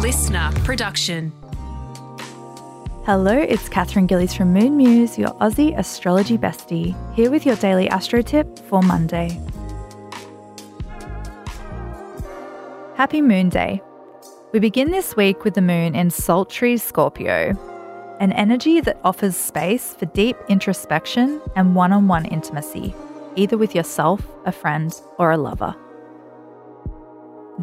LiSTNR production. Hello, it's Katherine Gillies from Moon Muse, your Aussie astrology bestie, here with your daily astro tip for Monday. Happy Moon Day. We begin this week with the moon in sultry Scorpio, an energy that offers space for deep introspection and one on one intimacy, either with yourself, a friend, or a lover.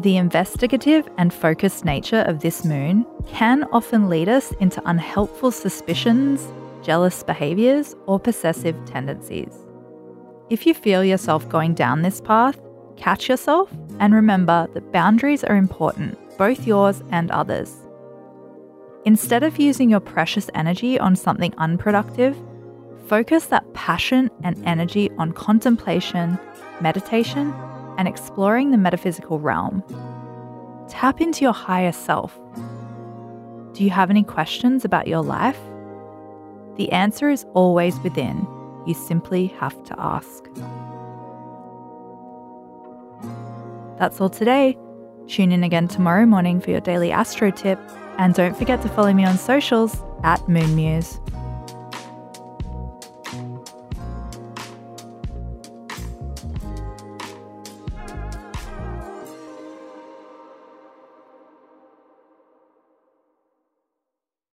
The investigative and focused nature of this moon can often lead us into unhelpful suspicions, jealous behaviours, or possessive tendencies. If you feel yourself going down this path, catch yourself and remember that boundaries are important, both yours and others. Instead of using your precious energy on something unproductive, focus that passion and energy on contemplation, meditation, and exploring the metaphysical realm. Tap into your higher self. Do you have any questions about your life? The answer is always within. You simply have to ask. That's all today. Tune in again tomorrow morning for your daily astro tip. And don't forget to follow me on socials at Moon Muse.